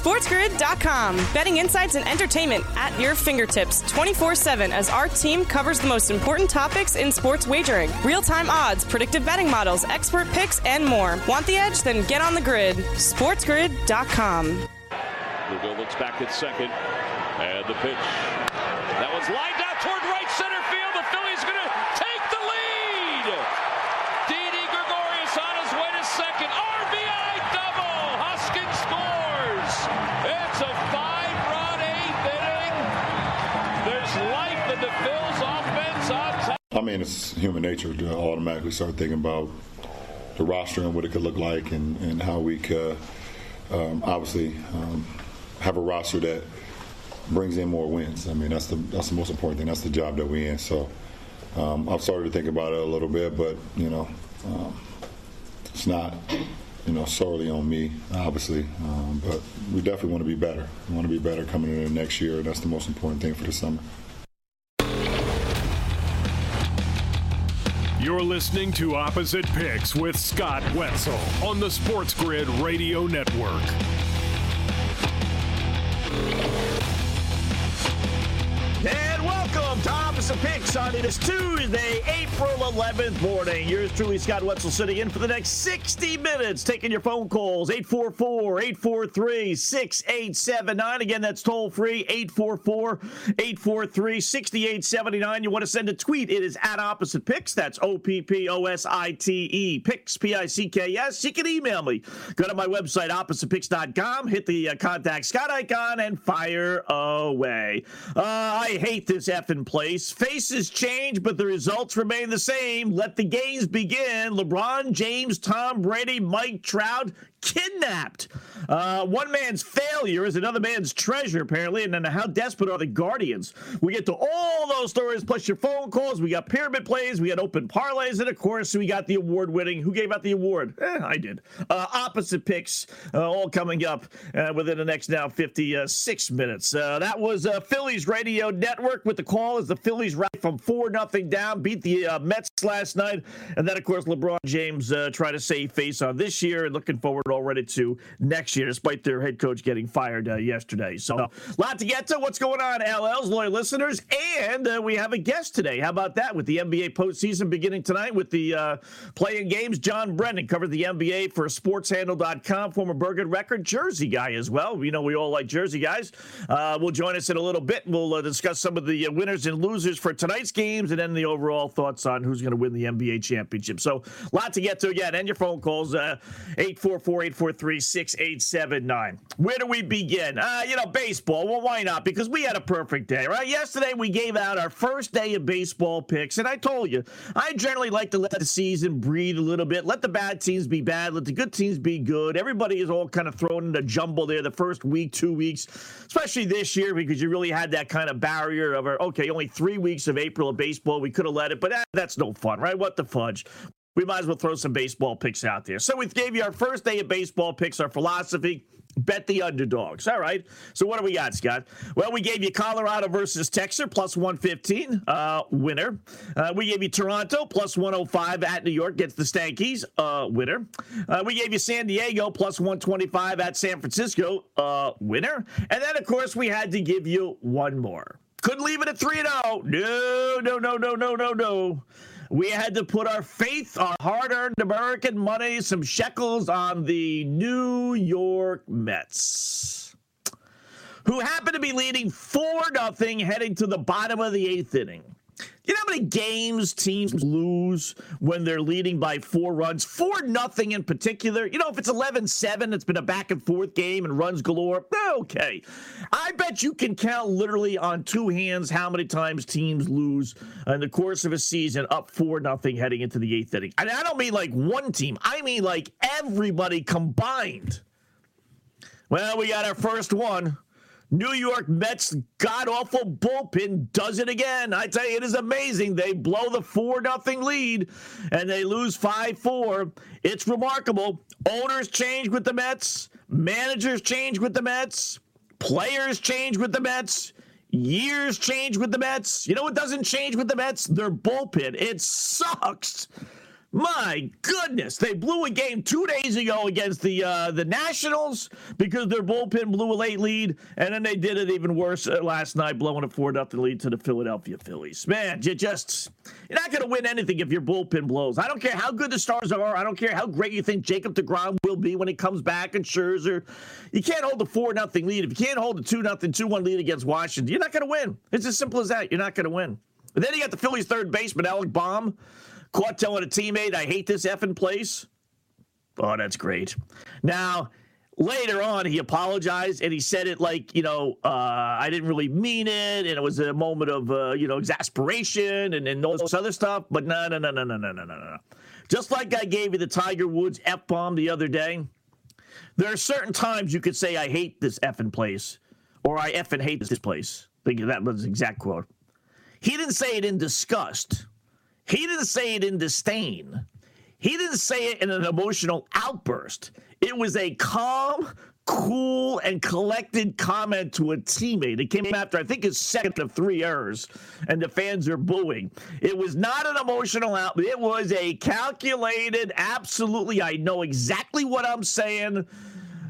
SportsGrid.com. Betting insights and entertainment at your fingertips 24 7 as our team covers the most important topics in sports wagering real time odds, predictive betting models, expert picks, and more. Want the edge? Then get on the grid. SportsGrid.com. Lugo looks back at second. And the pitch. That one's lined out toward right center field. The Phillies going to take the lead. Didi Gregorius on his way to second. RBI double. Hoskins scores. It's a five-run eighth inning. There's life in the Phil's offense on top. I mean, it's human nature to automatically start thinking about the roster and what it could look like and, and how we could um, obviously um, have a roster that brings in more wins. I mean, that's the that's the most important thing. That's the job that we're in. So um, I've started to think about it a little bit, but you know, um, it's not you know solely on me, obviously. Um, but we definitely want to be better. We want to be better coming into next year. That's the most important thing for the summer. You're listening to Opposite Picks with Scott Wetzel on the Sports Grid Radio Network. And welcome to Opposite Picks on it is Tuesday, April 11th morning. Yours truly, Scott Wetzel, sitting in for the next 60 minutes, taking your phone calls 844 843 6879. Again, that's toll free 844 843 6879. You want to send a tweet? It is at Opposite Picks. That's O P P O S I T E. Picks, P I C K S. You can email me. Go to my website, oppositepicks.com, hit the uh, contact Scott icon, and fire away. Uh, I hate this effing place. Faces change, but the results remain the same. Let the games begin. LeBron James, Tom Brady, Mike Trout kidnapped. Uh, one man's failure is another man's treasure, apparently. And then how desperate are the Guardians? We get to all those stories, plus your phone calls. We got pyramid plays, we got open parlays, and of course, we got the award winning. Who gave out the award? Eh, I did. Uh, opposite picks, uh, all coming up uh, within the next now 56 minutes. Uh, that was uh, Phillies Radio Network with the call as the Phillies right from 4 nothing down, beat the Mets last night. And then, of course, LeBron James trying to save face on this year and looking forward already to next year, despite their head coach getting fired uh, yesterday. So, a lot to get to. What's going on, LL's loyal listeners? And uh, we have a guest today. How about that? With the NBA postseason beginning tonight with the uh, playing games, John Brennan covered the NBA for SportsHandle.com, former Bergen record Jersey guy as well. You know, we all like Jersey guys. Uh, will join us in a little bit. We'll uh, discuss some of the uh, winners and losers for tonight's games and then the overall thoughts on who's going to win the NBA championship. So, a lot to get to again. And your phone calls, 844 843 6879. Where do we begin? Uh, you know, baseball. Well, why not? Because we had a perfect day, right? Yesterday, we gave out our first day of baseball picks, and I told you, I generally like to let the season breathe a little bit, let the bad teams be bad, let the good teams be good. Everybody is all kind of thrown in a jumble there the first week, two weeks, especially this year because you really had that kind of barrier of, okay, only three weeks of April of baseball. We could have let it, but that's no fun, right? What the fudge? We might as well throw some baseball picks out there. So we gave you our first day of baseball picks, our philosophy. Bet the underdogs. All right. So what do we got, Scott? Well, we gave you Colorado versus Texas plus 115, uh, winner. Uh, we gave you Toronto plus 105 at New York gets the Stankies, uh, winner. Uh, we gave you San Diego plus 125 at San Francisco, uh, winner. And then, of course, we had to give you one more. Couldn't leave it at 3 0. No, no, no, no, no, no, no. We had to put our faith, our hard earned American money, some shekels on the New York Mets, who happened to be leading 4 0 heading to the bottom of the eighth inning. You know how many games teams lose when they're leading by four runs? Four nothing in particular. You know, if it's 11 7, it's been a back and forth game and runs galore. Okay. I bet you can count literally on two hands how many times teams lose in the course of a season up four nothing heading into the eighth inning. And I don't mean like one team, I mean like everybody combined. Well, we got our first one. New York Mets god awful bullpen does it again. I tell you, it is amazing. They blow the 4 0 lead and they lose 5 4. It's remarkable. Owners change with the Mets, managers change with the Mets, players change with the Mets. Years change with the Mets. You know what doesn't change with the Mets? Their bullpen. It sucks. My goodness, they blew a game two days ago against the uh, the Nationals because their bullpen blew a late lead, and then they did it even worse uh, last night, blowing a four nothing lead to the Philadelphia Phillies. Man, you just you're not going to win anything if your bullpen blows. I don't care how good the Stars are. I don't care how great you think Jacob Degrom will be when he comes back and Scherzer. You can't hold a four nothing lead if you can't hold a two nothing two one lead against Washington. You're not going to win. It's as simple as that. You're not going to win. But then you got the Phillies third baseman Alec Bohm Caught telling a teammate, I hate this effing place. Oh, that's great. Now, later on, he apologized and he said it like, you know, uh, I didn't really mean it. And it was a moment of, uh, you know, exasperation and, and all this other stuff. But no, no, no, no, no, no, no, no, no. Just like I gave you the Tiger Woods F bomb the other day, there are certain times you could say, I hate this effing place or I effing hate this place. I think that was the exact quote. He didn't say it in disgust. He didn't say it in disdain. He didn't say it in an emotional outburst. It was a calm, cool, and collected comment to a teammate. It came after, I think, his second of three errors, and the fans are booing. It was not an emotional out. It was a calculated, absolutely, I know exactly what I'm saying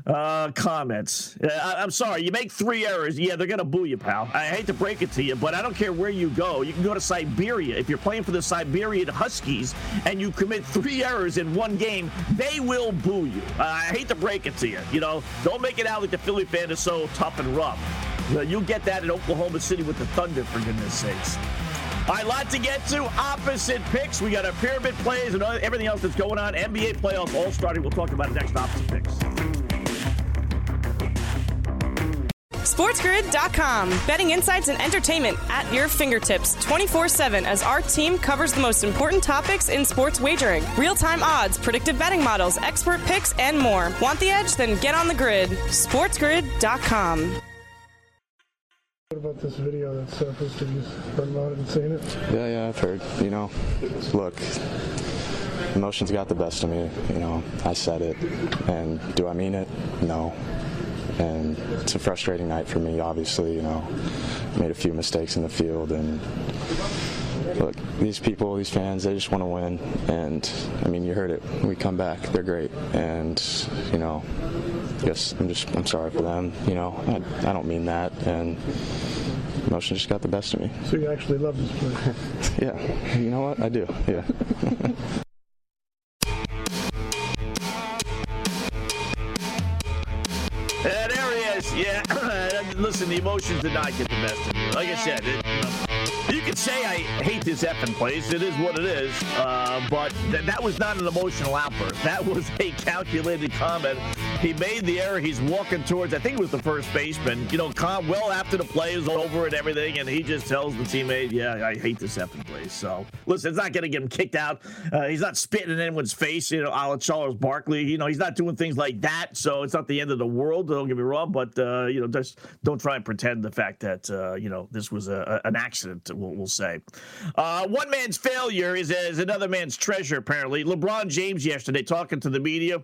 uh, comments. Uh, I, am sorry, you make three errors. Yeah, they're gonna boo you, pal. I hate to break it to you, but I don't care where you go. You can go to Siberia if you're playing for the Siberian Huskies and you commit three errors in one game. They will boo you. Uh, I hate to break it to you. You know, don't make it out like the Philly fan is so tough and rough. You'll get that in Oklahoma City with the Thunder, for goodness sakes. All right, lot to get to. Opposite picks. We got our pyramid plays and everything else that's going on. NBA playoffs all starting. We'll talk about it next. Opposite picks. SportsGrid.com. Betting insights and entertainment at your fingertips 24 7 as our team covers the most important topics in sports wagering real time odds, predictive betting models, expert picks, and more. Want the edge? Then get on the grid. SportsGrid.com. What about this video that uh, surfaced? Have you heard about it and seen it? Yeah, yeah, I've heard. You know, look, emotions got the best of me. You know, I said it. And do I mean it? No and it's a frustrating night for me. Obviously, you know, made a few mistakes in the field, and look, these people, these fans, they just want to win. And I mean, you heard it. We come back, they're great, and you know, yes, I'm just I'm sorry for them. You know, I, I don't mean that, and emotion just got the best of me. So you actually love this place? yeah, you know what? I do. Yeah. listen, the emotions did not get the best of me. Like I said, it, could say I hate this effing place. It is what it is. Uh, but th- that was not an emotional outburst. That was a calculated comment. He made the error. He's walking towards, I think it was the first baseman, you know, well after the play is over and everything. And he just tells the teammate, yeah, I hate this effing place. So, listen, it's not going to get him kicked out. Uh, he's not spitting in anyone's face, you know, a la Charles Barkley. You know, he's not doing things like that. So it's not the end of the world. Don't get me wrong. But, uh, you know, just don't try and pretend the fact that, uh, you know, this was a, a, an accident we'll, we'll say. Uh, one man's failure is, another man's treasure, apparently. LeBron James yesterday talking to the media.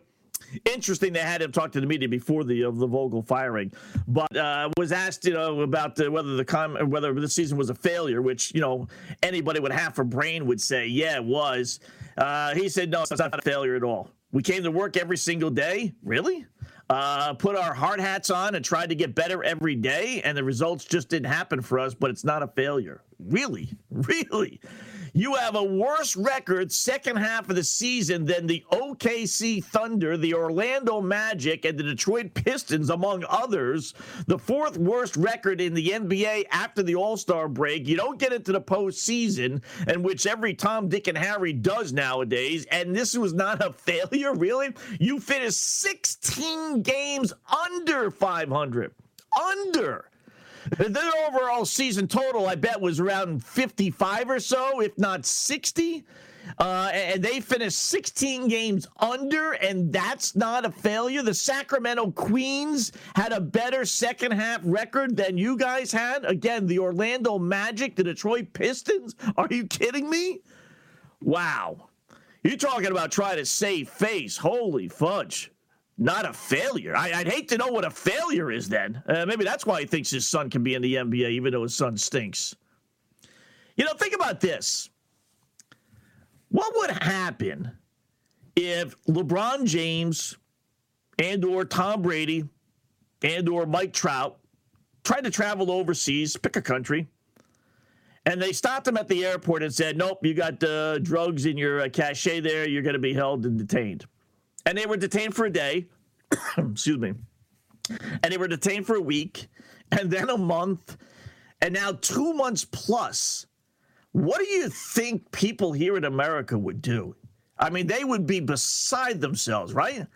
Interesting, they had him talk to the media before the of the Vogel firing, but uh, was asked, you know, about the, whether the com- whether this season was a failure, which you know anybody with half a brain would say, yeah, it was. Uh, he said, no, it's not a failure at all. We came to work every single day. Really? Uh, put our hard hats on and tried to get better every day, and the results just didn't happen for us, but it's not a failure. Really? Really? You have a worse record second half of the season than the OKC Thunder, the Orlando Magic, and the Detroit Pistons, among others. The fourth worst record in the NBA after the All Star break. You don't get into the postseason, and which every Tom, Dick, and Harry does nowadays. And this was not a failure, really. You finished 16 games under 500. Under. Their overall season total, I bet, was around 55 or so, if not 60. Uh, and they finished 16 games under, and that's not a failure. The Sacramento Queens had a better second half record than you guys had. Again, the Orlando Magic, the Detroit Pistons. Are you kidding me? Wow. You're talking about trying to save face. Holy fudge not a failure. I, would hate to know what a failure is then. Uh, maybe that's why he thinks his son can be in the NBA, even though his son stinks. You know, think about this. What would happen if LeBron James and or Tom Brady and or Mike Trout tried to travel overseas, pick a country, and they stopped him at the airport and said, "Nope, you got uh, drugs in your uh, cachet there. You're going to be held and detained." And they were detained for a day. Excuse me. And they were detained for a week, and then a month, and now two months plus. What do you think people here in America would do? I mean, they would be beside themselves, right?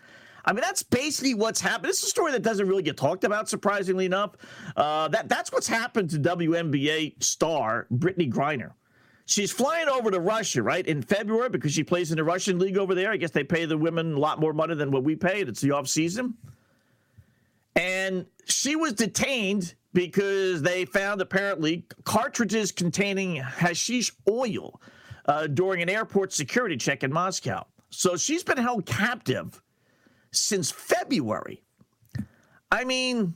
I mean, that's basically what's happened. This is a story that doesn't really get talked about, surprisingly enough. Uh, that that's what's happened to WNBA star Brittney Griner. She's flying over to Russia, right, in February because she plays in the Russian league over there. I guess they pay the women a lot more money than what we paid. It's the off season, and she was detained because they found apparently cartridges containing hashish oil uh, during an airport security check in Moscow. So she's been held captive since February. I mean,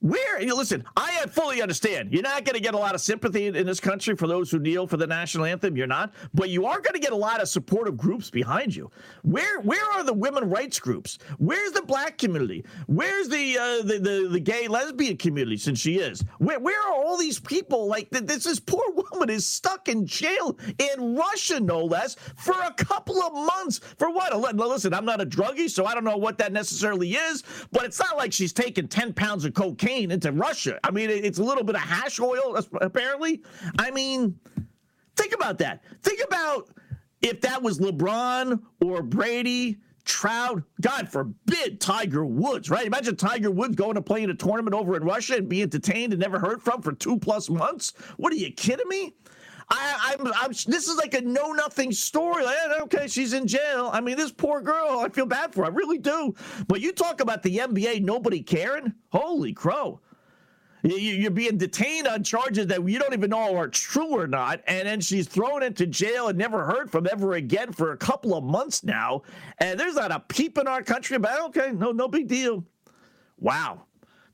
where you listen, I fully understand. You're not going to get a lot of sympathy in, in, this country for those who kneel for the national anthem. You're not, but you are going to get a lot of supportive groups behind you. Where where are the women rights groups? Where's the black community? Where's the uh, the, the, the gay lesbian community? Since she is, where where are all these people? Like this this poor woman is stuck in jail in Russia, no less, for a couple of months. For what? Listen, I'm not a druggie, so I don't know what that necessarily is. But it's not like she's taking ten pounds of cocaine cocaine into Russia. I mean, it's a little bit of hash oil, apparently. I mean, think about that. Think about if that was LeBron or Brady. Trout, God forbid, Tiger Woods, right? Imagine Tiger Woods going to play in a tournament over in Russia and being detained and never heard from for two plus months. What are you kidding me? I, I'm, I'm, this is like a know nothing story. Like, okay, she's in jail. I mean, this poor girl, I feel bad for her. I really do. But you talk about the NBA, nobody caring? Holy crow. You're being detained on charges that you don't even know are true or not. And then she's thrown into jail and never heard from ever again for a couple of months now. And there's not a peep in our country about, okay, no, no big deal. Wow.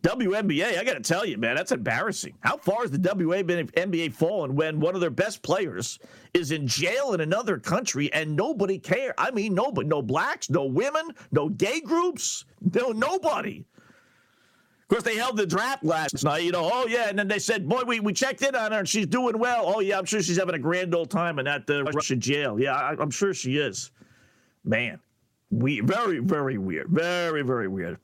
WNBA, I got to tell you, man, that's embarrassing. How far has the WNBA fallen when one of their best players is in jail in another country and nobody cares? I mean, nobody, no blacks, no women, no gay groups, no nobody. Of course, they held the draft last night. You know, oh yeah, and then they said, "Boy, we, we checked in on her and she's doing well." Oh yeah, I'm sure she's having a grand old time in that uh, Russian jail. Yeah, I, I'm sure she is. Man, we very very weird, very very weird.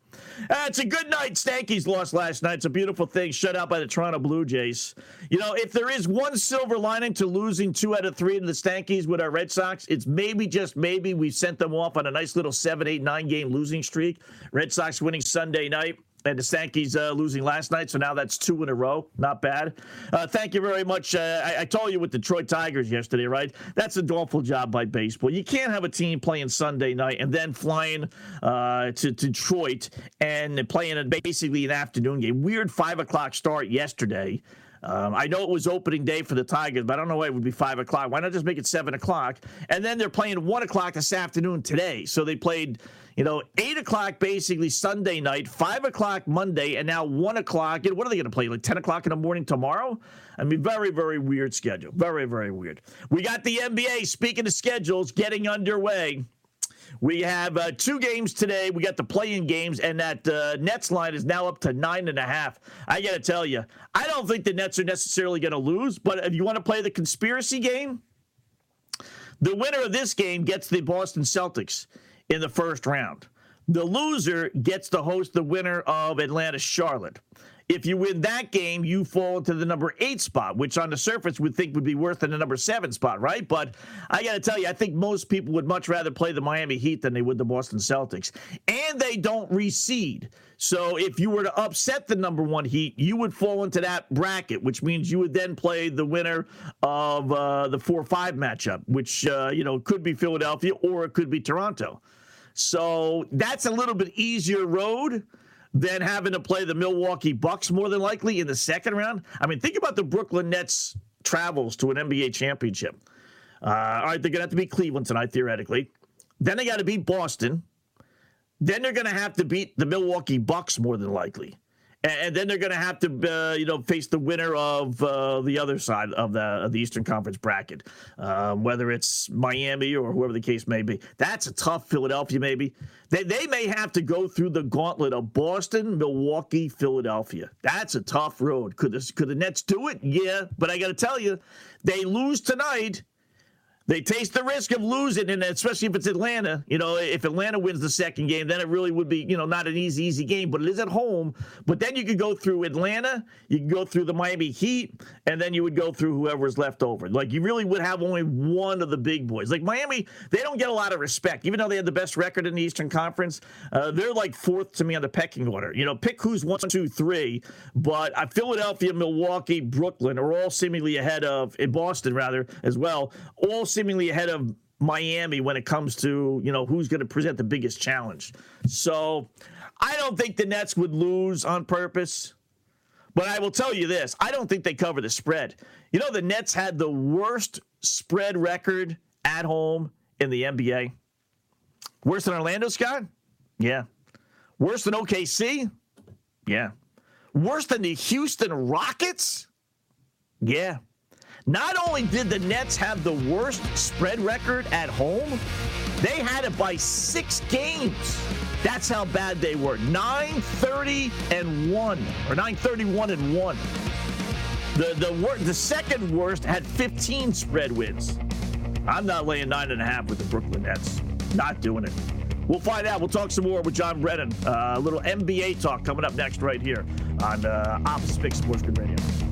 Uh, it's a good night. Stankies lost last night. It's a beautiful thing. Shut out by the Toronto Blue Jays. You know, if there is one silver lining to losing two out of three in the Stankies with our Red Sox, it's maybe just maybe we sent them off on a nice little seven, eight, nine game losing streak. Red Sox winning Sunday night and the Stankies uh, losing last night, so now that's two in a row. Not bad. Uh, thank you very much. Uh, I, I, told you with Detroit Tigers yesterday, right? That's a awful job by baseball. You can't have a team playing Sunday night and then flying uh, to, Detroit and playing a, basically an afternoon game. Weird five o'clock start yesterday. Um, I know it was opening day for the Tigers, but I don't know why it would be five o'clock. Why not just make it seven o'clock? And then they're playing one o'clock this afternoon today. So they played you know, eight o'clock basically Sunday night, five o'clock Monday, and now one o'clock. And what are they going to play? Like 10 o'clock in the morning tomorrow? I mean, very, very weird schedule. Very, very weird. We got the NBA, speaking of schedules, getting underway. We have uh, two games today. We got the playing games, and that uh, Nets line is now up to nine and a half. I got to tell you, I don't think the Nets are necessarily going to lose, but if you want to play the conspiracy game, the winner of this game gets the Boston Celtics in the first round. The loser gets to host the winner of Atlanta Charlotte. If you win that game, you fall into the number eight spot, which on the surface would think would be worse than the number seven spot, right? But I got to tell you, I think most people would much rather play the Miami Heat than they would the Boston Celtics. And they don't reseed. So if you were to upset the number one Heat, you would fall into that bracket, which means you would then play the winner of uh, the four five matchup, which, uh, you know, could be Philadelphia or it could be Toronto. So that's a little bit easier road than having to play the Milwaukee Bucks more than likely in the second round. I mean, think about the Brooklyn Nets travels to an NBA championship. Uh, all right, they're going to have to beat Cleveland tonight, theoretically. Then they got to beat Boston. Then they're going to have to beat the Milwaukee Bucks more than likely. And then they're going to have to, uh, you know, face the winner of uh, the other side of the of the Eastern Conference bracket, um, whether it's Miami or whoever the case may be. That's a tough Philadelphia. Maybe they they may have to go through the gauntlet of Boston, Milwaukee, Philadelphia. That's a tough road. Could this could the Nets do it? Yeah, but I got to tell you, they lose tonight they taste the risk of losing, and especially if it's Atlanta. You know, if Atlanta wins the second game, then it really would be, you know, not an easy, easy game, but it is at home. But then you could go through Atlanta, you can go through the Miami Heat, and then you would go through whoever's left over. Like you really would have only one of the big boys. Like Miami, they don't get a lot of respect, even though they had the best record in the Eastern Conference. Uh, they're like fourth to me on the pecking order. You know, pick who's one, two, three. But uh, Philadelphia, Milwaukee, Brooklyn are all seemingly ahead of in Boston rather as well. All seemingly ahead of Miami when it comes to, you know, who's going to present the biggest challenge. So I don't think the Nets would lose on purpose. But I will tell you this I don't think they cover the spread. You know, the Nets had the worst spread record at home in the NBA. Worse than Orlando, Scott? Yeah. Worse than OKC? Yeah. Worse than the Houston Rockets? Yeah. Not only did the Nets have the worst spread record at home, they had it by six games. That's how bad they were. 930 and 1, or 931 and 1. The, the, wor- the second worst had 15 spread wins. I'm not laying nine and a half with the Brooklyn Nets. Not doing it. We'll find out. We'll talk some more with John Brennan. Uh, a little NBA talk coming up next right here on uh, Pick Sports Radio.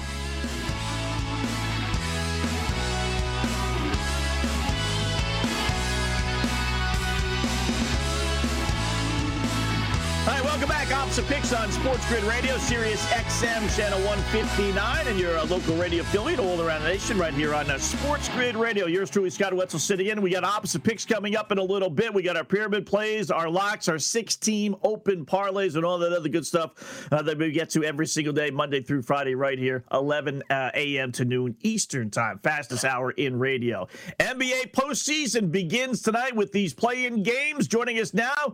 back. Opposite Picks on Sports Grid Radio, Sirius XM, channel 159, and your uh, local radio affiliate all around the nation right here on uh, Sports Grid Radio. Yours truly, Scott Wetzel, sitting in. We got Opposite Picks coming up in a little bit. We got our pyramid plays, our locks, our six-team open parlays, and all that other good stuff uh, that we get to every single day, Monday through Friday, right here, 11 uh, a.m. to noon Eastern Time. Fastest hour in radio. NBA postseason begins tonight with these play-in games. Joining us now,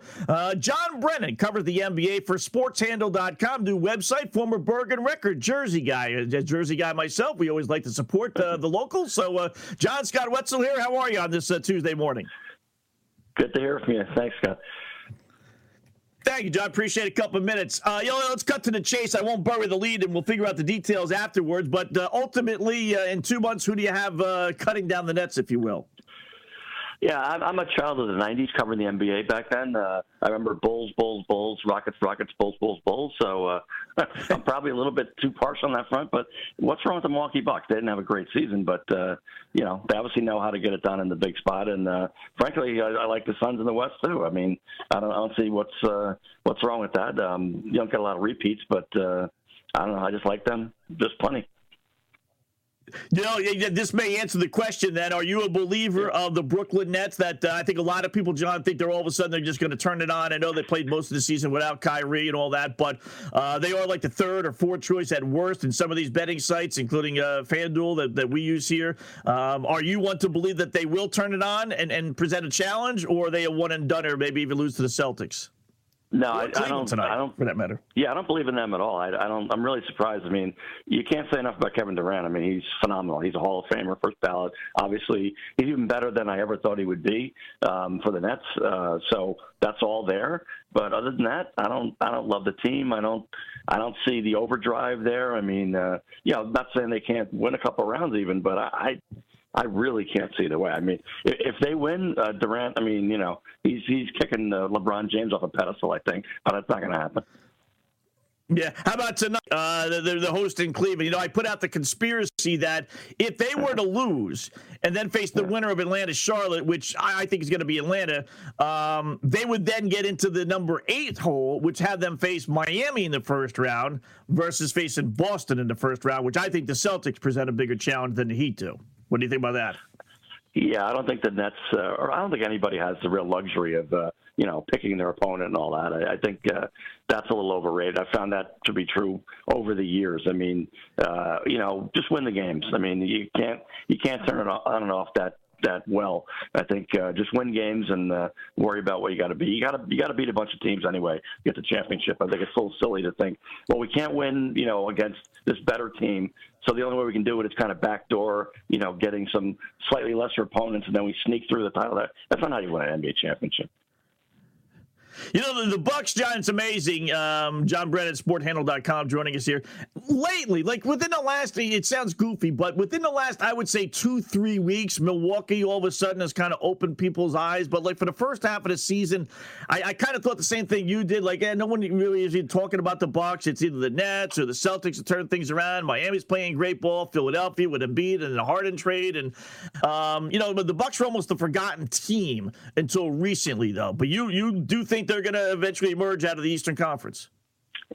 John Brennan covered the NBA for SportsHandle.com, new website, former Bergen record Jersey guy. A Jersey guy myself, we always like to support uh, the locals. So, uh, John Scott Wetzel here. How are you on this uh, Tuesday morning? Good to hear from you. Thanks, Scott. Thank you, John. Appreciate a couple of minutes. Uh, you know, let's cut to the chase. I won't bury the lead, and we'll figure out the details afterwards. But uh, ultimately, uh, in two months, who do you have uh, cutting down the nets, if you will? Yeah, I'm, a child of the '90s, covering the NBA back then. Uh, I remember Bulls, Bulls, Bulls, Rockets, Rockets, Bulls, Bulls, Bulls. So uh, I'm probably a little bit too partial on that front. But what's wrong with the Milwaukee Bucks? They didn't have a great season, but uh, you know they obviously know how to get it done in the big spot. And uh, frankly, I, I like the Suns in the West too. I mean, I don't, I don't see what's uh, what's wrong with that. Um, you don't get a lot of repeats, but uh, I don't know. I just like them just plenty. You know, this may answer the question then. Are you a believer of the Brooklyn Nets that uh, I think a lot of people, John, think they're all of a sudden they're just going to turn it on? I know they played most of the season without Kyrie and all that, but uh, they are like the third or fourth choice at worst in some of these betting sites, including uh, FanDuel that, that we use here. Um, are you one to believe that they will turn it on and, and present a challenge, or are they a one and done, or maybe even lose to the Celtics? No, I, I, don't. Tonight, I don't. For that matter. Yeah, I don't believe in them at all. I, I, don't. I'm really surprised. I mean, you can't say enough about Kevin Durant. I mean, he's phenomenal. He's a Hall of Famer, first ballot. Obviously, he's even better than I ever thought he would be um, for the Nets. Uh, so that's all there. But other than that, I don't. I don't love the team. I don't. I don't see the overdrive there. I mean, uh, yeah, I'm not saying they can't win a couple rounds even, but I, I I really can't see the way. I mean, if they win, uh, Durant, I mean, you know, he's he's kicking uh, LeBron James off a pedestal, I think, but that's not going to happen. Yeah. How about tonight? Uh, the, the host in Cleveland. You know, I put out the conspiracy that if they were to lose and then face the winner of Atlanta Charlotte, which I, I think is going to be Atlanta, um, they would then get into the number eight hole, which had them face Miami in the first round versus facing Boston in the first round, which I think the Celtics present a bigger challenge than the Heat do. What do you think about that? Yeah, I don't think the Nets, uh, or I don't think anybody has the real luxury of uh, you know, picking their opponent and all that. I, I think uh, that's a little overrated. I found that to be true over the years. I mean, uh, you know, just win the games. I mean, you can't you can't turn it on and off that that well. I think uh, just win games and uh, worry about what you got to be. You got to you got to beat a bunch of teams anyway. Get the championship. I think it's a little silly to think, well, we can't win, you know, against this better team. So the only way we can do it is kind of backdoor, you know, getting some slightly lesser opponents, and then we sneak through the title. That, that's not how you win an NBA championship. You know, the, the Bucks, it's amazing. Um, John Brennan, sportshandle.com, joining us here. Lately, like within the last, it sounds goofy, but within the last, I would say two, three weeks, Milwaukee all of a sudden has kind of opened people's eyes. But like for the first half of the season, I, I kind of thought the same thing you did. Like, eh, no one really is even talking about the Bucks. It's either the Nets or the Celtics to turn things around. Miami's playing great ball. Philadelphia with Embiid and the Harden trade. And, um, you know, but the Bucks were almost a forgotten team until recently, though. But you, you do think they're going to eventually emerge out of the Eastern Conference?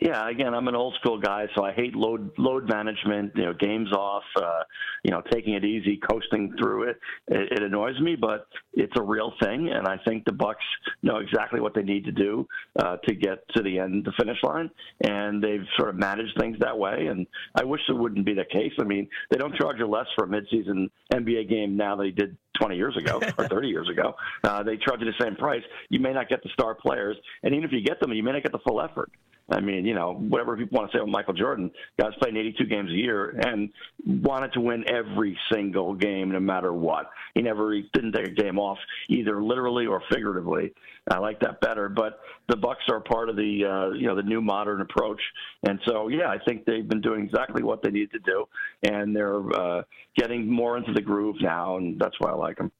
Yeah, again, I'm an old school guy, so I hate load load management. You know, games off. Uh, you know, taking it easy, coasting through it. it. It annoys me, but it's a real thing, and I think the Bucks know exactly what they need to do uh, to get to the end, the finish line, and they've sort of managed things that way. And I wish it wouldn't be the case. I mean, they don't charge you less for a midseason NBA game now than they did 20 years ago or 30 years ago. Uh, they charge you the same price. You may not get the star players, and even if you get them, you may not get the full effort. I mean, you know, whatever people want to say about Michael Jordan, guys playing 82 games a year and wanted to win every single game, no matter what. He never he didn't take a game off, either literally or figuratively. I like that better. But the Bucks are part of the uh, you know the new modern approach, and so yeah, I think they've been doing exactly what they need to do, and they're uh, getting more into the groove now, and that's why I like them.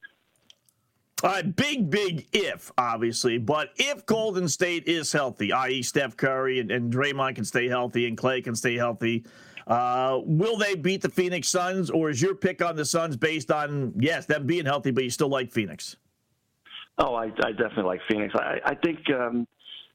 Right, big, big if, obviously, but if Golden State is healthy, i.e., Steph Curry and, and Draymond can stay healthy and Clay can stay healthy, uh, will they beat the Phoenix Suns, or is your pick on the Suns based on yes, them being healthy, but you still like Phoenix? Oh, I, I definitely like Phoenix. I, I think um,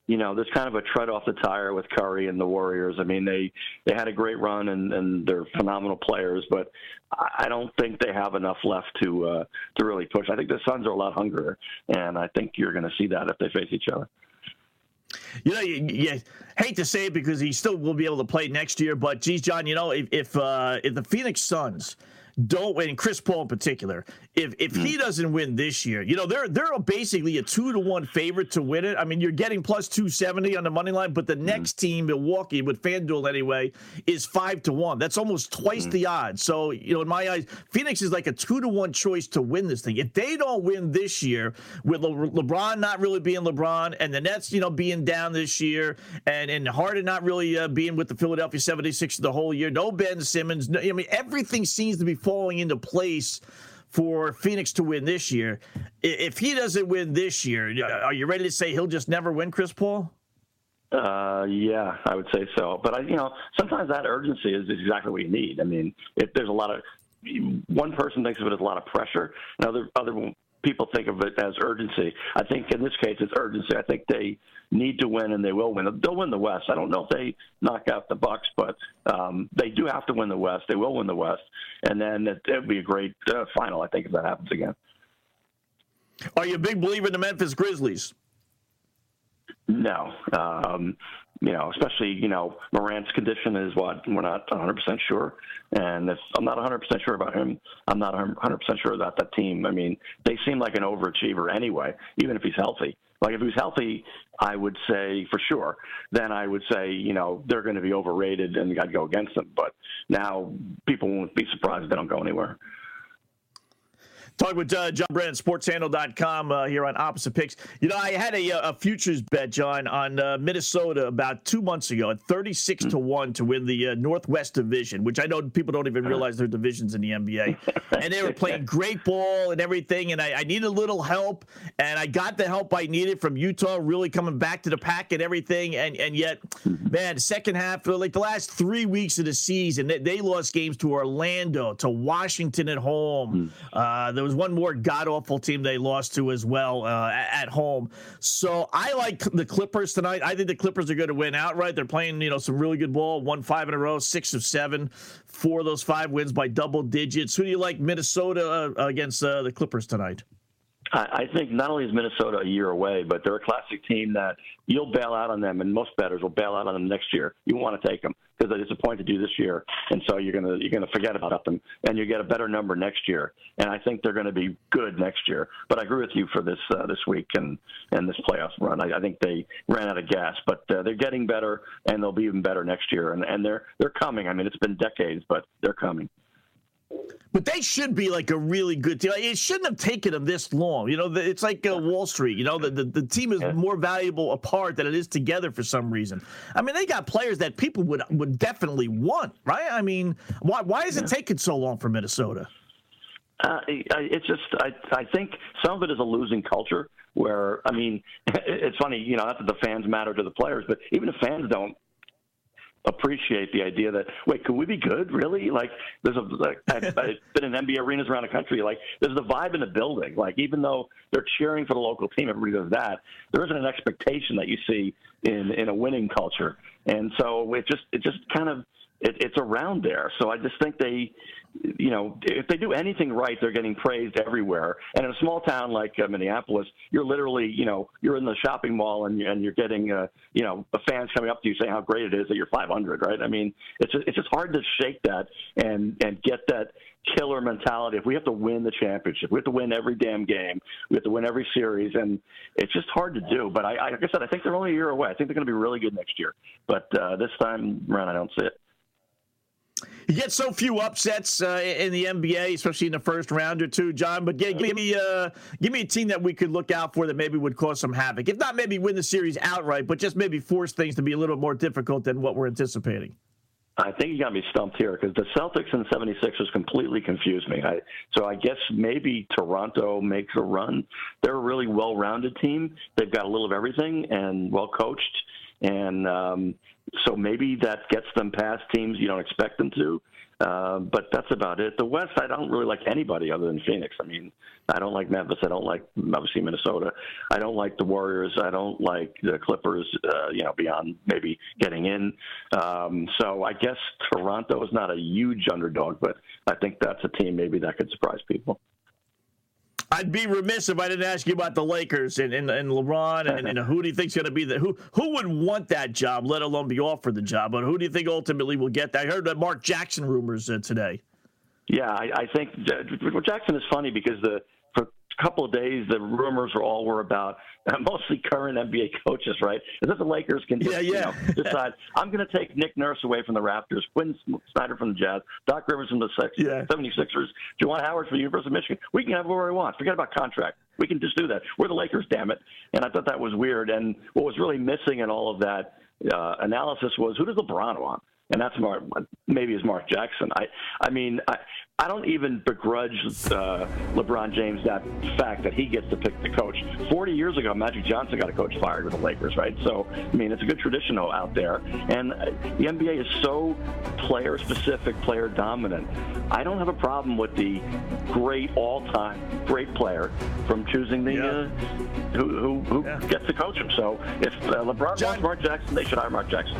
you know, there's kind of a tread off the tire with Curry and the Warriors. I mean, they they had a great run and, and they're phenomenal players, but I don't think they have enough left to uh, to really push. I think the Suns are a lot hungrier, and I think you're going to see that if they face each other. You know, you, you, hate to say it because he still will be able to play next year, but geez, John, you know, if if, uh, if the Phoenix Suns don't win, Chris Paul in particular, if if he hmm. doesn't win this year, you know they're they're basically a two to one favorite to win it. I mean, you're getting plus two seventy on the money line, but the mm next team, Milwaukee, with FanDuel anyway, is five to one. That's almost twice mm the odds. So you know, in my eyes, Phoenix is like a two to one choice to win this thing. If they don't win this year, with Le- LeBron not really being LeBron, and the Nets, you know, being down this year, and and Harden not really uh, being with the Philadelphia 76ers the whole year, no Ben Simmons. No, I mean, everything seems to be falling into place for Phoenix to win this year. If he doesn't win this year, are you ready to say he'll just never win, Chris Paul? Uh, yeah, I would say so. But I, you know, sometimes that urgency is exactly what you need. I mean, if there's a lot of one person thinks of it as a lot of pressure, and other other people think of it as urgency. I think in this case it's urgency. I think they need to win and they will win. They'll win the West. I don't know if they knock out the Bucks, but um, they do have to win the West. They will win the West, and then it, would be a great uh, final. I think if that happens again. Are you a big believer in the Memphis Grizzlies? No. Um, you know, especially, you know, Morant's condition is what we're not 100% sure. And if I'm not 100% sure about him, I'm not 100% sure about that team. I mean, they seem like an overachiever anyway, even if he's healthy. Like if he was healthy, I would say for sure. Then I would say, you know, they're going to be overrated and I'd go against them. But now people won't be surprised if they don't go anywhere. Talking with uh, John Brennan, sportshandle.com uh, here on Opposite Picks. You know, I had a, uh, a futures bet, John, on uh, Minnesota about two months ago at 36 to 1 to win the uh, Northwest Division, which I know people don't even realize their divisions in the NBA. and they were playing great ball and everything, and I, I needed a little help, and I got the help I needed from Utah really coming back to the pack and everything. And, and yet, man, second half, like the last three weeks of the season, they, they lost games to Orlando, to Washington at home. Uh, there was one more god awful team they lost to as well uh, at home. So I like the Clippers tonight. I think the Clippers are going to win outright. They're playing, you know, some really good ball. One five in a row, six of seven. Four of those five wins by double digits. Who do you like, Minnesota uh, against uh, the Clippers tonight? I, think not only is Minnesota a year away, but they're a classic team that you'll bail out on them, and most bettors will bail out on them next year. You want to take them because point to do this year, and so you're gonna you're gonna forget about them, and you get a better number next year. And I think they're going to be good next year. But I agree with you for this uh, this week and and this playoff run. I, I think they ran out of gas, but uh, they're getting better, and they'll be even better next year. And and they're they're coming. I mean, it's been decades, but they're coming. But they should be like a really good team. It shouldn't have taken them this long. You know, it's like uh, Wall Street. You know, the, the, the team is more valuable apart than it is together for some reason. I mean, they got players that people would would definitely want, right? I mean, why why is it taking so long for Minnesota? Uh, it's just I I think some of it is a losing culture. Where I mean, it's funny, you know, not that the fans matter to the players, but even if fans don't appreciate the idea that wait, could we be good? Really? Like, there's a like, I've, I've been in NBA arenas around the country. Like, there's the vibe in the building. Like, even though they're cheering for the local team, everybody does that. There isn't an expectation that you see in in a winning culture, and so it just it just kind of it, it's around there. So I just think they you know, if they do anything right, they're getting praised everywhere. And in a small town like uh, Minneapolis, you're literally, you know, you're in the shopping mall and, and you're getting, uh, you know, fans coming up to you saying how great it is that you're 500, right? I mean, it's just, it's just hard to shake that and and get that killer mentality. If we have to win the championship, we have to win every damn game, we have to win every series, and it's just hard to do. But I, I like I said, I think they're only a year away. I think they're going to be really good next year. But uh, this time around, I don't see it. You get so few upsets uh, in the NBA, especially in the first round or two, John. But give, give me uh, give me a team that we could look out for that maybe would cause some havoc. If not, maybe win the series outright, but just maybe force things to be a little more difficult than what we're anticipating. I think you got me stumped here because the Celtics and 76ers completely confuse me. I, so I guess maybe Toronto makes a run. They're a really well-rounded team. They've got a little of everything and well coached, and um, so maybe that gets them past teams you don't expect them to. Uh, but that's about it. The West, I don't really like anybody other than Phoenix. I mean, I don't like Memphis. I don't like obviously Minnesota. I don't like the Warriors. I don't like the Clippers. Uh, you know, beyond maybe getting in. Um, so I guess Toronto is not a huge underdog, but I think that's a team maybe that could surprise people. I'd be remiss if I didn't ask you about the Lakers and, and, and LeBron and, and, who do you think's going to be the who who would want that job, let alone be offered the job. But who do you think ultimately will get that? I heard that Mark Jackson rumors uh, today. Yeah, I, I think Jackson is funny because the couple of days, the rumors were all were about mostly current NBA coaches, right? Is that the Lakers can just, yeah, yeah. You know, decide, I'm going to take Nick Nurse away from the Raptors, Quin Snyder from the Jazz, Doc Rivers from the yeah. 76ers, Juwan Howard from the University of Michigan. We can have whoever we want. Forget about contract. We can just do that. We're the Lakers, damn it. And I thought that was weird. And what was really missing in all of that uh, analysis was who does LeBron want? And that's Mark, maybe is Mark Jackson. I, I mean, I, I don't even begrudge uh, LeBron James that fact that he gets to pick the coach. Forty years ago, Magic Johnson got a coach fired with the Lakers, right? So, I mean, it's a good tradition out there, and the NBA is so player-specific, player-dominant. I don't have a problem with the great all-time great player from choosing the yeah. uh, who who, who yeah. gets to coach him. So, if uh, LeBron John, wants Mark Jackson, they should hire Mark Jackson.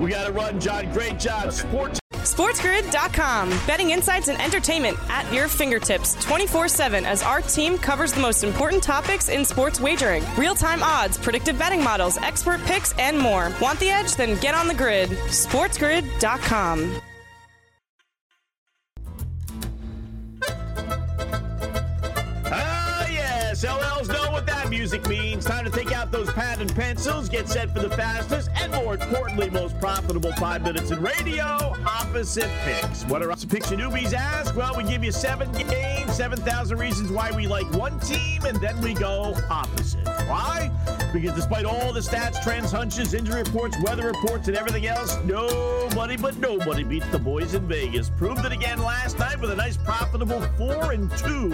We got to run, John. Great job. Sports. SportsGrid.com. Betting insights and entertainment at your fingertips 24 7 as our team covers the most important topics in sports wagering real time odds, predictive betting models, expert picks, and more. Want the edge? Then get on the grid. SportsGrid.com. Ah, yes. LLs know what music means. Time to take out those pad and pencils, get set for the fastest and more importantly, most profitable five minutes in radio, opposite picks. What are opposite picks you newbies ask? Well, we give you seven games, 7,000 reasons why we like one team, and then we go opposite. Why? Because despite all the stats, trends, hunches, injury reports, weather reports, and everything else, nobody but nobody beats the boys in Vegas. Proved it again last night with a nice profitable four and two,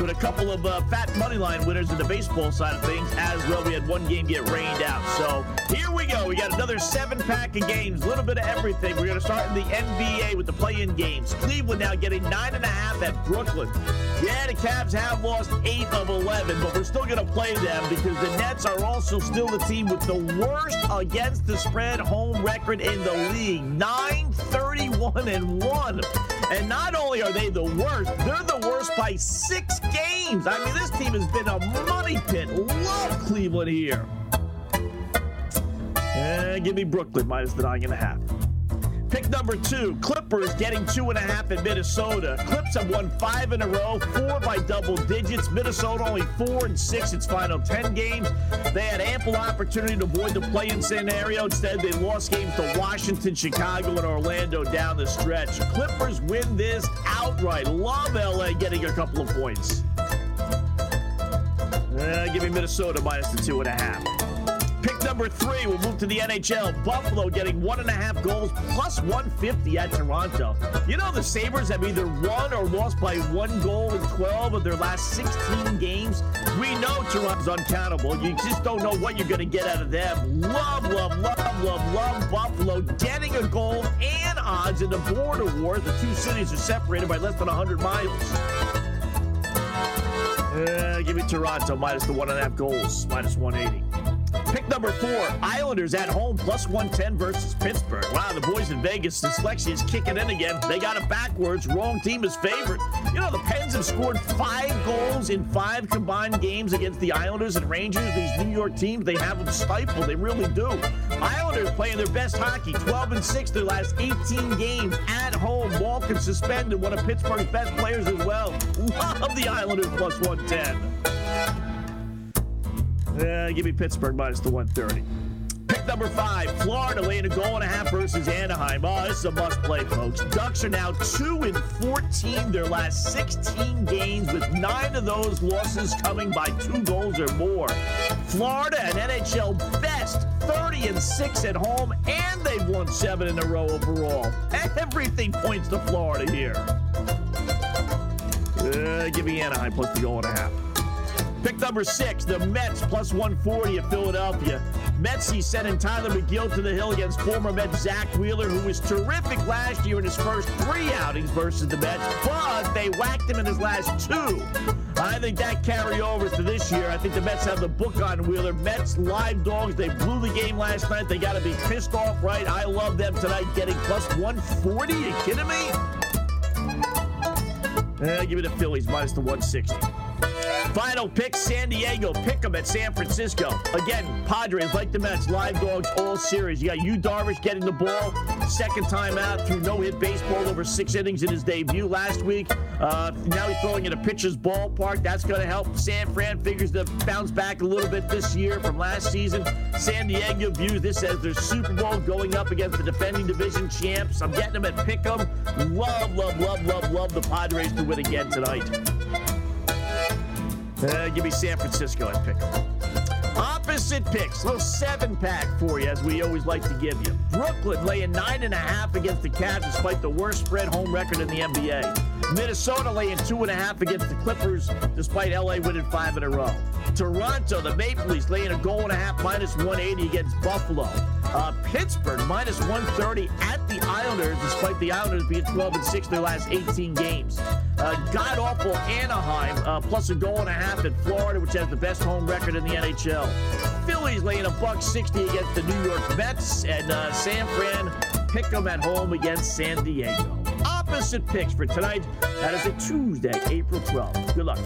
with a couple of uh, fat money line winners in the baseball side of things as well. We had one game get rained out. So here we go. We got another seven pack of games, a little bit of everything. We're going to start in the NBA with the play in games. Cleveland now getting nine and a half at Brooklyn. Yeah, the Cavs have lost eight of 11, but we're still going to play them because the Nets are also still the team with the worst against the spread home record in the league 931 and 1. And not only are they the worst, they're the worst by six games. I mean, this team has been a money pit. Love Cleveland here. And give me Brooklyn minus the nine and a half. Pick number two, Clippers getting two and a half in Minnesota. Clips have won five in a row, four by double digits. Minnesota only four and six its final 10 games. They had ample opportunity to avoid the play in scenario. Instead, they lost games to Washington, Chicago, and Orlando down the stretch. Clippers win this outright. Love LA getting a couple of points. Uh, give me Minnesota minus the two and a half. Pick number three, we'll move to the NHL. Buffalo getting one and a half goals plus 150 at Toronto. You know, the Sabres have either won or lost by one goal in 12 of their last 16 games. We know Toronto's uncountable. You just don't know what you're going to get out of them. Love, love, love, love, love Buffalo getting a goal and odds in the border war. The two cities are separated by less than 100 miles. Uh, give me Toronto minus the one and a half goals, minus 180. Pick number four, Islanders at home, plus 110 versus Pittsburgh. Wow, the boys in Vegas, dyslexia is kicking in again. They got it backwards. Wrong team is favored. You know, the Pens have scored five goals in five combined games against the Islanders and Rangers. These New York teams, they have them stifled. They really do. Islanders playing their best hockey, 12 and 6 their last 18 games at home. Malkin suspended, one of Pittsburgh's best players as well. Love the Islanders plus 110. Uh, give me Pittsburgh minus the 130. Pick number five, Florida laying a goal and a half versus Anaheim. Oh, this is a must play, folks. Ducks are now 2 and 14 their last 16 games, with nine of those losses coming by two goals or more. Florida, an NHL best, 30 and 6 at home, and they've won seven in a row overall. Everything points to Florida here. Uh, give me Anaheim plus the goal and a half. Pick number six, the Mets plus 140 at Philadelphia. Metsy sending Tylor Megill to the hill against former Met Zack Wheeler, who was terrific last year in his first three outings versus the Mets, but they whacked him in his last two. I think that carryovers to this year. I think the Mets have the book on Wheeler. Mets live dogs. They blew the game last night. They got to be pissed off, right? I love them tonight, getting plus 140. You kidding me? Eh, give me the Phillies minus the 160. Final pick, San Diego. Pick them at San Francisco. Again, Padres, like the Mets, live dogs all series. You got Yu Darvish getting the ball. Second time out threw no-hit baseball over six innings in his debut last week. Uh, now he's throwing at a pitcher's ballpark. That's going to help. San Fran figures to bounce back a little bit this year from last season. San Diego views this as their Super Bowl going up against the defending division champs. I'm getting them at Pick'em. Love, love, love, love, love the Padres to win again tonight. Uh, give me San Francisco at pick. Opposite picks, little seven pack for you, as we always like to give you. Brooklyn laying nine and a half against the Cavs, despite the worst spread home record in the NBA. Minnesota laying two and a half against the Clippers, despite LA winning five in a row. Toronto, the Maple Leafs laying a goal and a half, minus 180 against Buffalo. Uh, Pittsburgh minus 130 at the Islanders, despite the Islanders being 12 and 6 their last 18 games. Uh, God awful Anaheim, uh, plus a goal and a half at Florida, which has the best home record in the NHL. Phillies laying a buck 60 against the New York Mets, and uh, San Fran pick them at home against San Diego. Opposite picks for tonight. That is a Tuesday, April 12th. Good luck.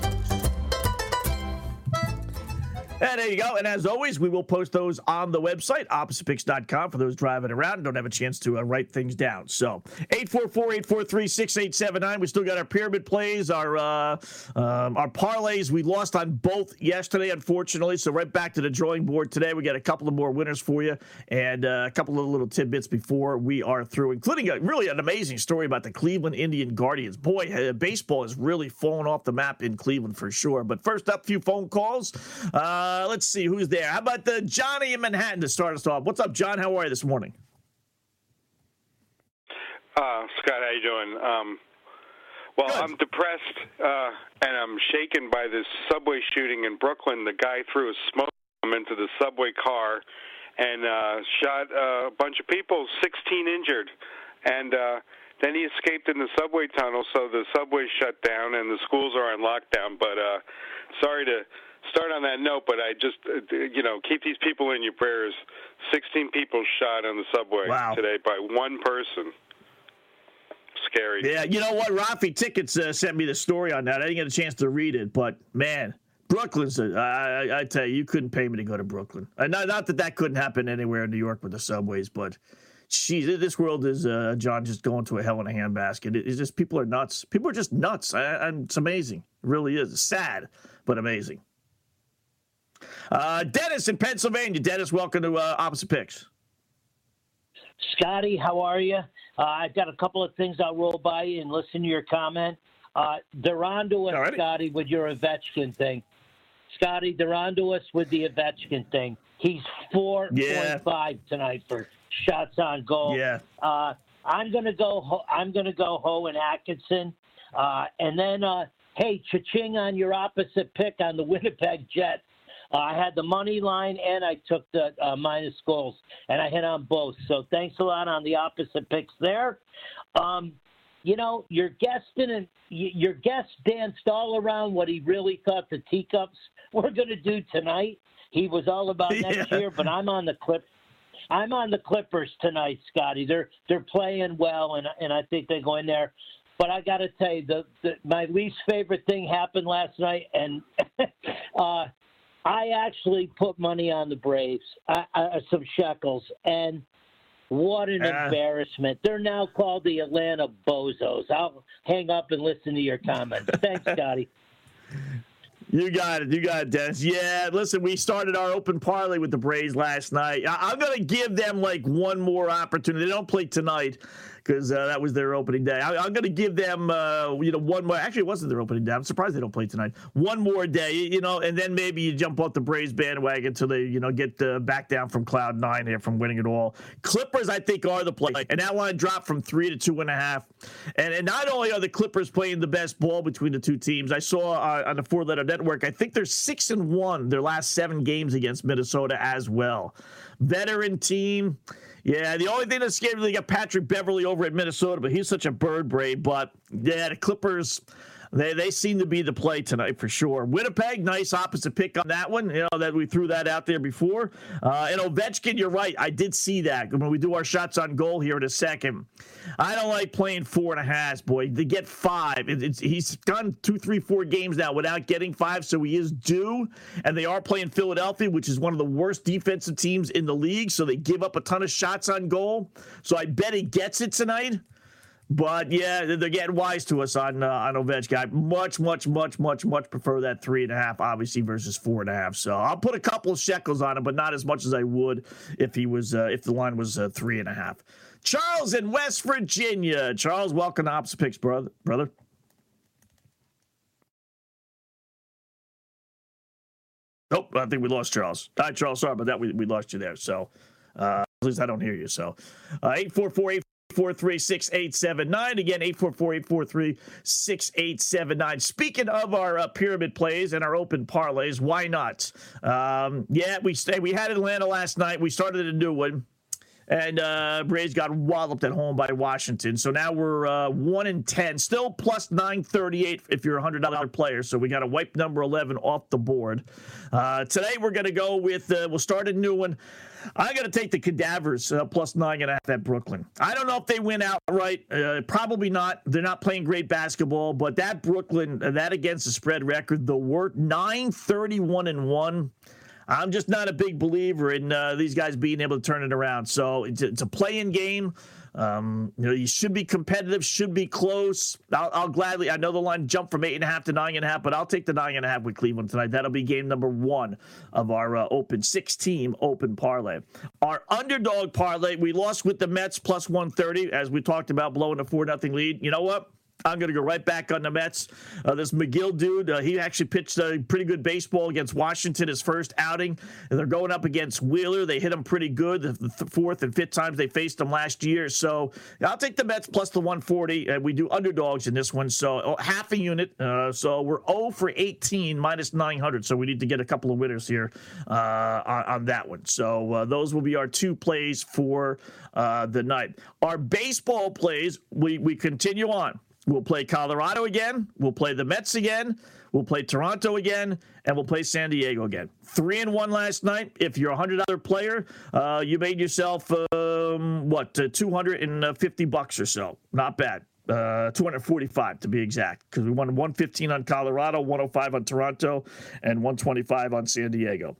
And there you go. And as always, we will post those on the website, oppositepicks.com, for those driving around and don't have a chance to uh, write things down. So 844-843-6879. We still got our pyramid plays, our uh, um, our parlays. We lost on both yesterday, unfortunately. So right back to the drawing board today. We got a couple of more winners for you and uh, a couple of little tidbits before we are through, including a, really an amazing story about the Cleveland Indian Guardians. Boy, baseball has really fallen off the map in Cleveland for sure. But first up, a few phone calls. Uh, uh, let's see who's there. How about the Johnny in Manhattan to start us off? What's up, John? How are you this morning? Uh, Scott, how you doing? Um, well, Good. I'm depressed uh, and I'm shaken by this subway shooting in Brooklyn. The guy threw a smoke bomb into the subway car and uh, shot a bunch of people, 16 injured, and uh, then he escaped in the subway tunnel. So the subway shut down and the schools are on lockdown. But uh, sorry to start on that note, but I just, uh, you know, keep these people in your prayers. 16 people shot on the subway wow. today by one person. scary. Yeah, you know what? Rafi Tickets uh, sent me the story on that. I didn't get a chance to read it, but man, Brooklyn's. A, I, I tell you, you couldn't pay me to go to Brooklyn. Uh, not, not that that couldn't happen anywhere in New York with the subways, but geez, this world is uh, John just going to a hell in a handbasket. It, it's just people are nuts. People are just nuts. I, it's amazing. It really is. It's sad, but amazing. Uh, Dennis in Pennsylvania. Dennis, welcome to uh, Opposite Picks. Scotty, how are you? Uh, I've got a couple of things I'll roll by you and listen to your comment. Uh, and Scotty with your Ovechkin thing. Scotty, Durando us with the Ovechkin thing. He's 4.5 yeah. tonight for shots on goal. Yeah. Uh, I'm gonna go. Ho- I'm gonna go Ho and Atkinson, uh, and then uh, hey, cha-ching on your opposite pick on the Winnipeg Jets. Uh, I had the money line and I took the uh, minus goals, and I hit on both. So thanks a lot on the opposite picks there. Um, you know, your guest didn't. Your guest danced all around what he really thought the teacups were going to do tonight. He was all about yeah. next year, but I'm on the clip. I'm on the Clippers tonight, Scotty. They're they're playing well, and and I think they go in there. But I got to tell you, the, the my least favorite thing happened last night, and uh, I actually put money on the Braves, uh, uh, some shekels, and what an uh, embarrassment! They're now called the Atlanta Bozos. I'll hang up and listen to your comments. Thanks, Scotty. You got it. You got it, Dennis. Yeah, listen, we started our open parlay with the Braves last night. I- am going to give them like one more opportunity. They don't play tonight because uh, that was their opening day. I, am going to give them, uh, you know, one more. Actually, it wasn't their opening day. I'm surprised they don't play tonight. One more day, you know, and then maybe you jump off the Braves bandwagon until they, you know, get uh, back down from cloud nine here from winning it all. Clippers, I think, are the play, and that line dropped from three to two and a half. And, and not only are the Clippers playing the best ball between the two teams, I saw uh, on the Four Letter Network, I think they're six and one their last seven games against Minnesota as well. Veteran team. Yeah, the only thing that scared me, they got Patrick Beverley over at Minnesota, but he's such a bird brain. But yeah, the Clippers they they seem to be the play tonight for sure. Winnipeg, nice opposite pick on that one. You know that we threw that out there before. Uh, and Ovechkin, you're right. I did see that when we do our shots on goal here in a second. I don't like playing four and a half, boy. To get five, it, he's done two, three, four games now without getting five, so he is due. And they are playing Philadelphia, which is one of the worst defensive teams in the league, so they give up a ton of shots on goal. So I bet he gets it tonight. But yeah, they're getting wise to us on uh, on Ovechkin. I much, much, much, much, much prefer that three and a half, obviously, versus four and a half. So I'll put a couple of shekels on it, but not as much as I would if he was uh, if the line was uh, three and a half. Charles in West Virginia. Charles, welcome to Opposite Picks, brother. Brother. Nope, I think we lost Charles. Hi, Charles. Sorry about that. We, we lost you there. So uh, at least I don't hear you. So uh, 844 843 6879. Again, 844 843 6879. Speaking of our uh, pyramid plays and our open parlays, why not? Um, yeah, we stay, we had Atlanta last night. We started a new one. And uh, Braves got walloped at home by Washington. So now we're uh, 1 in 10, still plus 938 if you're a $100 player. So we got to wipe number 11 off the board. Uh, today we're going to go with, uh, we'll start a new one. I got to take the cadavers uh, plus nine and a half at Brooklyn. I don't know if they win outright. Uh, probably not. They're not playing great basketball, but that Brooklyn, uh, that against the spread record, the word nine thirty one and one. I'm just not a big believer in uh, these guys being able to turn it around. So it's, it's a play-in game. Um, you know, you should be competitive, should be close. I'll, I'll, gladly. I know the line jumped from eight and a half to nine and a half, but I'll take the nine and a half with Cleveland tonight. That'll be game number one of our uh, open six-team open parlay. Our underdog parlay, we lost with the Mets plus one thirty, as we talked about blowing a four nothing lead. You know what? I'm going to go right back on the Mets. Uh, this Megill dude, uh, he actually pitched a pretty good baseball against Washington his first outing. And they're going up against Wheeler. They hit him pretty good the, the fourth and fifth times they faced him last year. So I'll take the Mets plus the 140. And we do underdogs in this one. So oh, half a unit. Uh, so we're 0 for 18 minus 900. So we need to get a couple of winners here uh, on, on, that one. So uh, those will be our two plays for uh, the night. Our baseball plays, we, we continue on. We'll play Colorado again. We'll play the Mets again. We'll play Toronto again, and we'll play San Diego again. Three and one last night. If you're a hundred dollar player, uh, you made yourself um, what uh, two hundred and fifty bucks or so. Not bad. uh, 245 to be exact, because we won 115 on Colorado, 105 on Toronto, and 125 on San Diego.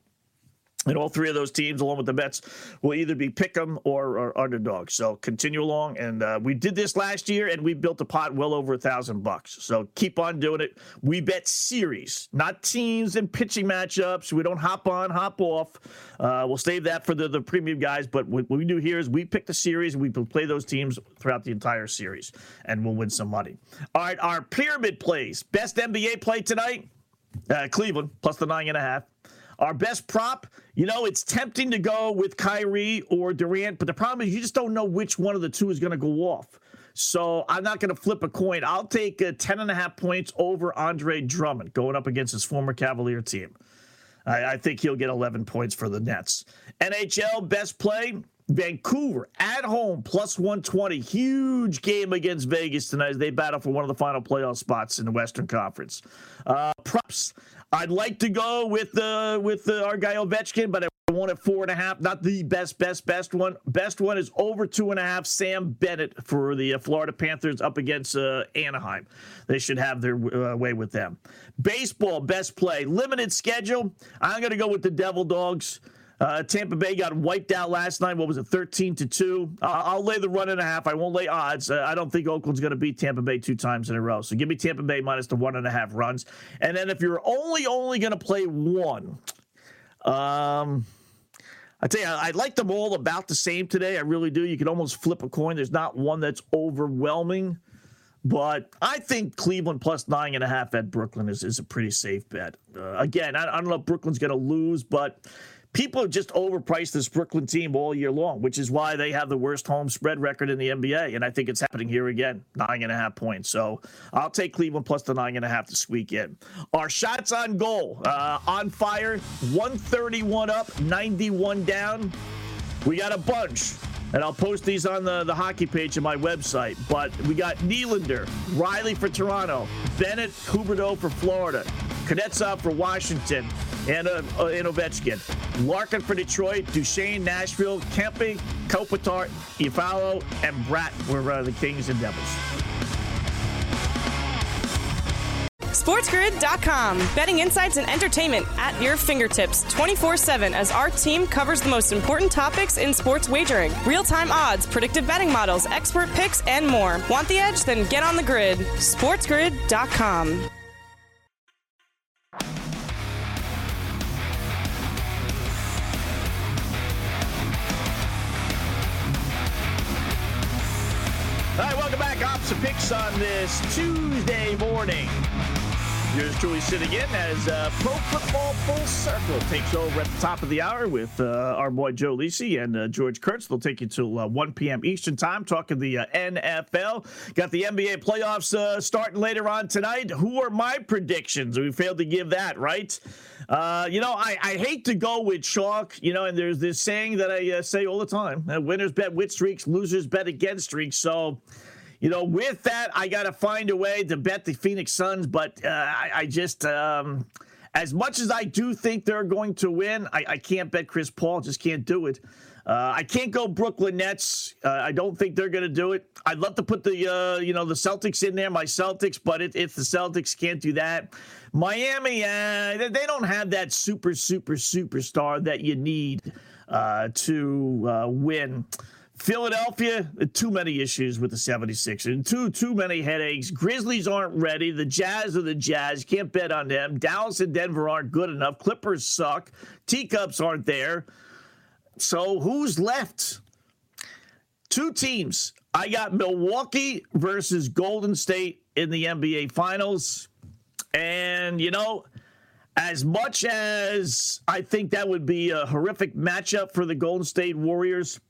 And all three of those teams, along with the Mets, will either be pick 'em or, or underdogs. So continue along. And uh, we did this last year, and we built a pot well over a thousand bucks. So keep on doing it. We bet series, not teams and pitching matchups. We don't hop on, hop off. Uh, we'll save that for the, the premium guys. But what we do here is we pick the series, and we play those teams throughout the entire series, and we'll win some money. All right, our pyramid plays. Best NBA play tonight. Uh, Cleveland plus the nine and a half. Our best prop, you know, it's tempting to go with Kyrie or Durant, but the problem is you just don't know which one of the two is going to go off. So I'm not going to flip a coin. I'll take uh, 10 and a half points over Andre Drummond going up against his former Cavalier team. I, I think he'll get 11 points for the Nets. NHL best play, Vancouver at home plus 120. Huge game against Vegas tonight as they battle for one of the final playoff spots in the Western Conference. Uh, props. I'd like to go with the with the, our guy Ovechkin, but I want at four and a half. Not the best, best, best one. Best one is over two and a half. Sam Bennett for the uh, Florida Panthers up against uh, Anaheim. They should have their uh, way with them. Baseball best play. Limited schedule. I'm going to go with the Devil Dogs. Uh, Tampa Bay got wiped out last night. What was it, 13 to 2? Uh, I'll lay the run and a half. I won't lay odds. Uh, I don't think Oakland's going to beat Tampa Bay two times in a row. So give me Tampa Bay minus the one and a half runs. And then if you're only, only going to play one, um, I tell you, I like them all about the same today. I really do. You can almost flip a coin. There's not one that's overwhelming. But I think Cleveland plus nine and a half at Brooklyn is, is a pretty safe bet. Uh, again, I, I don't know if Brooklyn's going to lose, but people have just overpriced this Brooklyn team all year long, which is why they have the worst home spread record in the NBA. And I think it's happening here again, nine and a half points. So I'll take Cleveland plus the nine and a half to squeak in. Our shots on goal uh, on fire, 131 up, 91 down. We got a bunch. And I'll post these on the, the hockey page of my website. But we got Nylander, Rielly for Toronto, Bennett, Huberdeau for Florida, Kuznetsov for Washington, and, uh, uh, and Ovechkin. Larkin for Detroit, Duchene, Nashville, Kempe, Kopitar, Iafallo, and Bratt were uh, the Kings and Devils. SportsGrid.com. Betting insights and entertainment at your fingertips 24 7 as our team covers the most important topics in sports wagering real time odds, predictive betting models, expert picks, and more. Want the edge? Then get on the grid. SportsGrid.com. All right, welcome back. Opposite picks on this Tuesday morning. Yours truly sitting in as uh, Pro Football Full Circle takes over at the top of the hour with uh, our boy Joe Lisi and uh, George Kurtz. They'll take you till uh, 1 p.m. Eastern Time, talking the uh, NFL. Got the NBA playoffs uh, starting later on tonight. Who are my predictions? We failed to give that, right? You know, I, I hate to go with chalk, you know, and there's this saying that I say all the time winners bet with streaks, losers bet against streaks. So, you know, with that, I got to find a way to bet the Phoenix Suns, but uh, I, I, just. Um, as much as I do think they're going to win, I, I can't bet Chris Paul. Just can't do it. Uh, I can't go Brooklyn Nets. Uh, I don't think they're going to do it. I'd love to put the uh, you know the Celtics in there, my Celtics, but it, if the Celtics can't do that, Miami, uh, they don't have that super super superstar that you need uh, to uh, win. Philadelphia, too many issues with the 76ers. Too too many headaches. Grizzlies aren't ready. The Jazz are the Jazz. Can't bet on them. Dallas and Denver aren't good enough. Clippers suck. Teacups aren't there. So who's left? Two teams. I got Milwaukee versus Golden State in the NBA Finals. And, you know, as much as I think that would be a horrific matchup for the Golden State Warriors,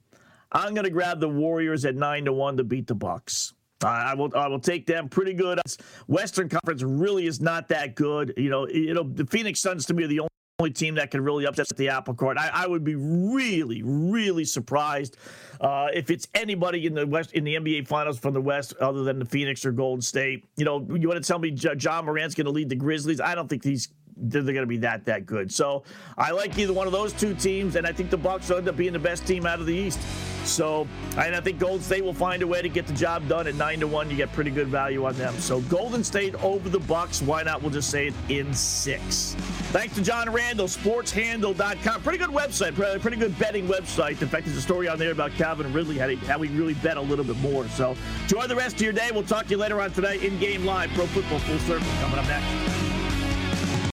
I'm going to grab the Warriors at 9 to 1 to beat the Bucks. I will I will take them pretty good. Western Conference really is not that good. You know, you know the Phoenix Suns to me are the only team that can really upset the apple cart. I, I would be really, really surprised uh, if it's anybody in the West in the NBA Finals from the West other than the Phoenix or Golden State. You know, you want to tell me J- Ja Morant's going to lead the Grizzlies? I don't think these they're, going to be that that good. So I like either one of those two teams, and I think the Bucks will end up being the best team out of the East. So, and I think Golden State will find a way to get the job done at nine to one. You get pretty good value on them. So Golden State over the Bucks. Why not? We'll just say it in six. Thanks to John Randle, sportshandle.com. Pretty good website, pretty good betting website. In fact, there's a story on there about Calvin Ridley, how, he, how we really bet a little bit more. So enjoy the rest of your day. We'll talk to you later on today in game live. Pro football full circle coming up next.